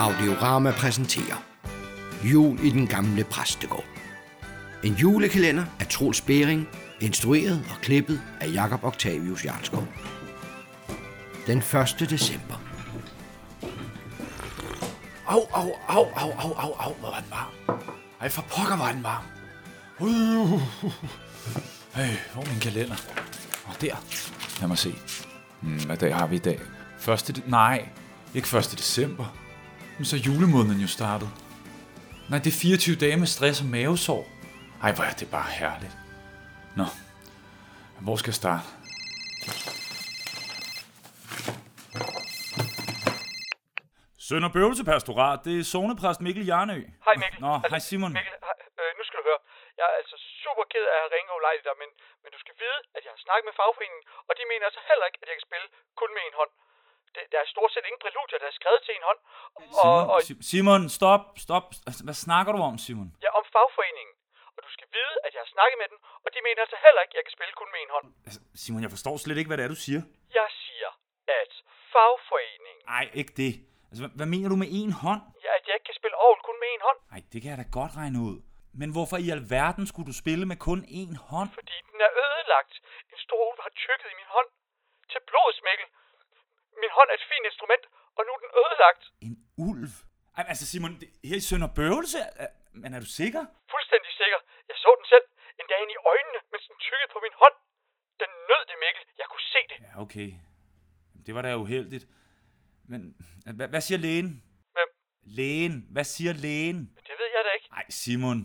Audiorama præsenterer Jul i den gamle præstegård. En julekalender af Troels Bering, instrueret og klippet af Jakob Octavius Jarlskov. Den 1. december. Au, au, au, au, au, au, au, hvor var den varm. Ej, for pokker var den varm. Uh. Hey, hvor er min kalender? Og der. Lad mig se. Hmm, hvad dag har vi i dag? Første de- Nej, ikke 1. december. Men så er julemåneden jo startet. Nej, det er 24 dage med stress og mavesår. Ej, hvor er det bare herligt. Nå, hvor skal jeg starte? Sønder Bøvelse Pastorat, det er zonepræst Mikkel Jarnø. Hej Mikkel. Nå, hej Simon. Mikkel, hej, øh, nu skal du høre. Jeg er altså super ked af at ringe ulejligt dig, men, men du skal vide, at jeg har snakket med fagforeningen, og de mener altså heller ikke, at jeg kan spille kun med en hånd. Det, der er stort set ingen præludier, der er skrevet til en hånd. Og, Simon, og Si- Simon, stop, stop. Altså, Hvad snakker du om, Simon? ja, om fagforeningen. Og du skal vide, at jeg har snakket med dem, og de mener altså heller ikke, at jeg kan spille kun med en hånd. Altså, Simon, jeg forstår slet ikke, hvad det er, du siger. Jeg siger, at fagforeningen, Nej, ikke det. Altså, hvad, hvad mener du med en hånd? ja, at jeg ikke kan spille ovl kun med en hånd, Nej, det kan jeg da godt regne ud. Men hvorfor i alverden skulle du spille med kun én hånd? fordi den er ødelagt. En stor ulv har tykket i min hånd. Til blods, Mikkel. Min hånd er et fint instrument, og nu er den ødelagt. En ulv? Ej, altså Simon, det, her i Sønder Bøvelse? Men er du sikker? Fuldstændig sikker. Jeg så den selv. En dag ind i øjnene, mens den tykkede på min hånd. Den nød det, Mikkel. Jeg kunne se det. Ja, okay. Det var da uheldigt. Men hvad, hvad siger lægen? Hvem? Lægen. Hvad siger lægen? Det ved jeg da ikke. Nej, Simon.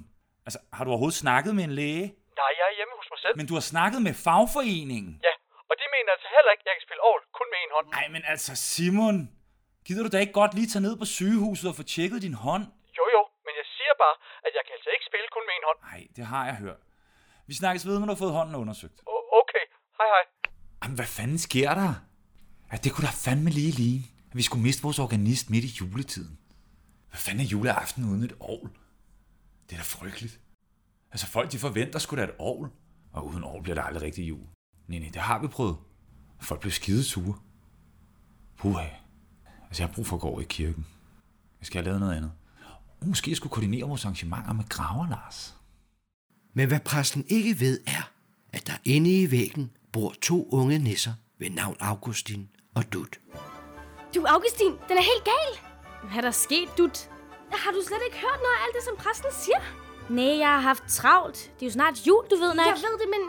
Altså, har du overhovedet snakket med en læge? Nej, jeg er hjemme hos mig selv. Men du har snakket med fagforeningen. Ja, og de mener altså heller ikke, at jeg kan spille ovl kun med en hånd. Nej, men altså Simon. Gider du da ikke godt lige tage ned på sygehuset og få tjekket din hånd? Jo, jo, men jeg siger bare, at jeg kan altså ikke spille kun med en hånd. Nej, det har jeg hørt. Vi snakkes ved, når du har fået hånden undersøgt. O- okay, hej hej. Jamen, hvad fanden sker der? Ja, det kunne da fandme lige ligne, at vi skulle miste vores organist midt i juletiden. Hvad fanden er juleaften uden et ovl? Det er da frygteligt. Altså, folk de forventer sgu da et ovl. Og uden ovl bliver det aldrig rigtig jul. Nej, nej, det har vi prøvet. Folk blev skide sure. Puha. Altså, jeg har brug for at gå over i kirken. Jeg skal have lavet noget andet. Og måske jeg skulle koordinere vores arrangementer med Graver Lars. Men hvad præsten ikke ved er, at der inde i væggen bor to unge nisser ved navn Augustin og Dut. Du, Augustin, den er helt gal. Hvad er der sket, Dut? Har du slet ikke hørt noget af alt det, som præsten siger? Nej, jeg har haft travlt. Det er jo snart jul, du ved nok. Jeg ved det, men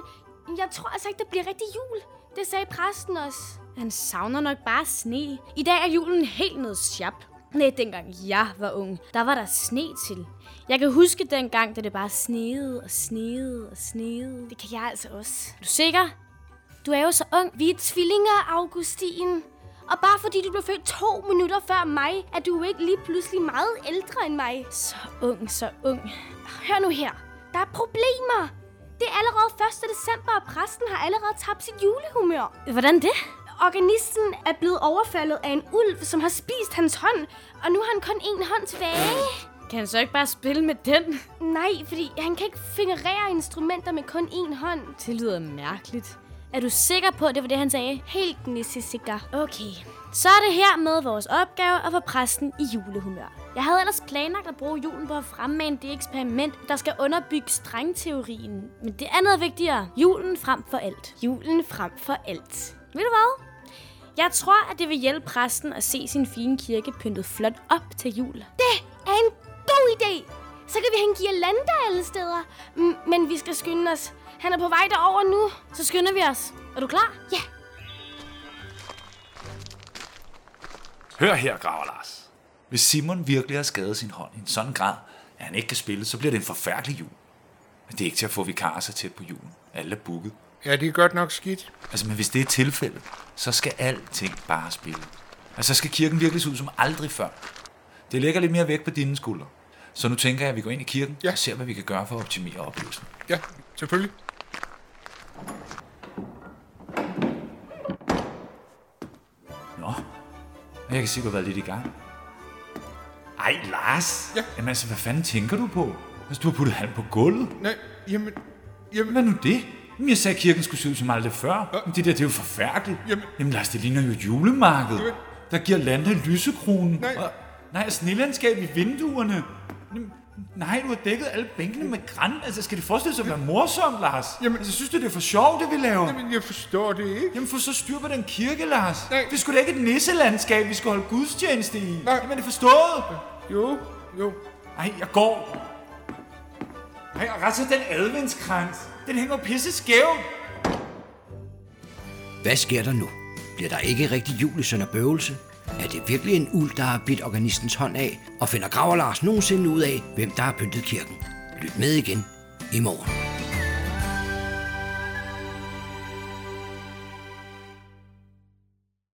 jeg tror altså ikke, det bliver rigtig jul. Det sagde præsten også. Han savner nok bare sne. I dag er julen helt noget sjap. Nej, dengang jeg var ung, der var der sne til. Jeg kan huske dengang, da det bare sneede og sneede og sneede. Det kan jeg altså også. Er du sikker? Du er jo så ung. Vi er tvillinger, Augustin. Og bare fordi du blev født to minutter før mig, er du jo ikke lige pludselig meget ældre end mig. Så ung, så ung. Hør nu her. Der er problemer. Det er allerede 1. december, og præsten har allerede tabt sit julehumør. Hvordan det? Organisten er blevet overfaldet af en ulv, som har spist hans hånd, og nu har han kun én hånd tilbage. Kan han så ikke bare spille med den? Nej, fordi han kan ikke fingerere instrumenter med kun én hånd. Det lyder mærkeligt. Er du sikker på, at det var det, han sagde? Helt sikker. Okay. Så er det her med vores opgave at få præsten i julehumør. Jeg havde ellers planlagt at bruge julen på at fremmane det eksperiment, der skal underbygge strengteorien. Men det andet er vigtigere. Julen frem for alt. Julen frem for alt. Ved du hvad? Jeg tror, at det vil hjælpe præsten at se sin fine kirke pyntet flot op til jul. Det er en god idé! Så kan vi hænge girlander alle steder. M- men vi skal skynde os. Han er på vej derover nu. Så skynder vi os. Er du klar? Ja. Hør her, Graver Lars. Hvis Simon virkelig har skadet sin hånd i en sådan grad, at han ikke kan spille, så bliver det en forfærdelig jul. Men det er ikke til at få vikarer så tæt på julen. Alle er booket. Ja, det er godt nok skidt. Altså, men hvis det er tilfældet, så skal alting bare spille. Altså, så skal kirken virkelig se ud som aldrig før. Det lægger lidt mere vægt på dine skuldre. Så nu tænker jeg, at vi går ind i kirken Ja. og ser, hvad vi kan gøre for at optimere oplevelsen. Ja, selvfølgelig. Nå, jeg kan se, du har været lidt i gang. Ej, Lars. Ja. Jamen altså, hvad fanden tænker du på? Altså, du har puttet halm på gulvet. Nej, jamen... Jamen, Hvad nu det? Jamen, jeg sagde, at kirken skulle se ud som aldrig før. Men det der, det er jo forfærdeligt. Jamen- Jamen Lars, det ligner jo et julemarked. Jamen- Der giver lande lysekronen. Nej. Og, Nej, snelandskab i vinduerne. Nej, du har dækket alle bænkene med græn. Altså, skal det forestille sig at være morsomt, Lars? Jamen, altså, synes du, det er for sjovt, det vi laver? Jamen, jeg forstår det ikke. Jamen, få så styr på den kirke, Lars. Nej. Det er sgu da ikke et nisselandskab, vi skal holde gudstjeneste i. Nej. Jamen, er det forstået? Jo, jo. Nej, jeg går. Nej, og ret så den adventskrans. Den hænger pisse skævt. Hvad sker der nu? Bliver der ikke rigtig jul i Sønder Bøvelse? Er det virkelig en uld, der har bidt organistens hånd af? Og finder Graver Lars nogensinde ud af, hvem der har pyntet kirken? Lyt med igen i morgen.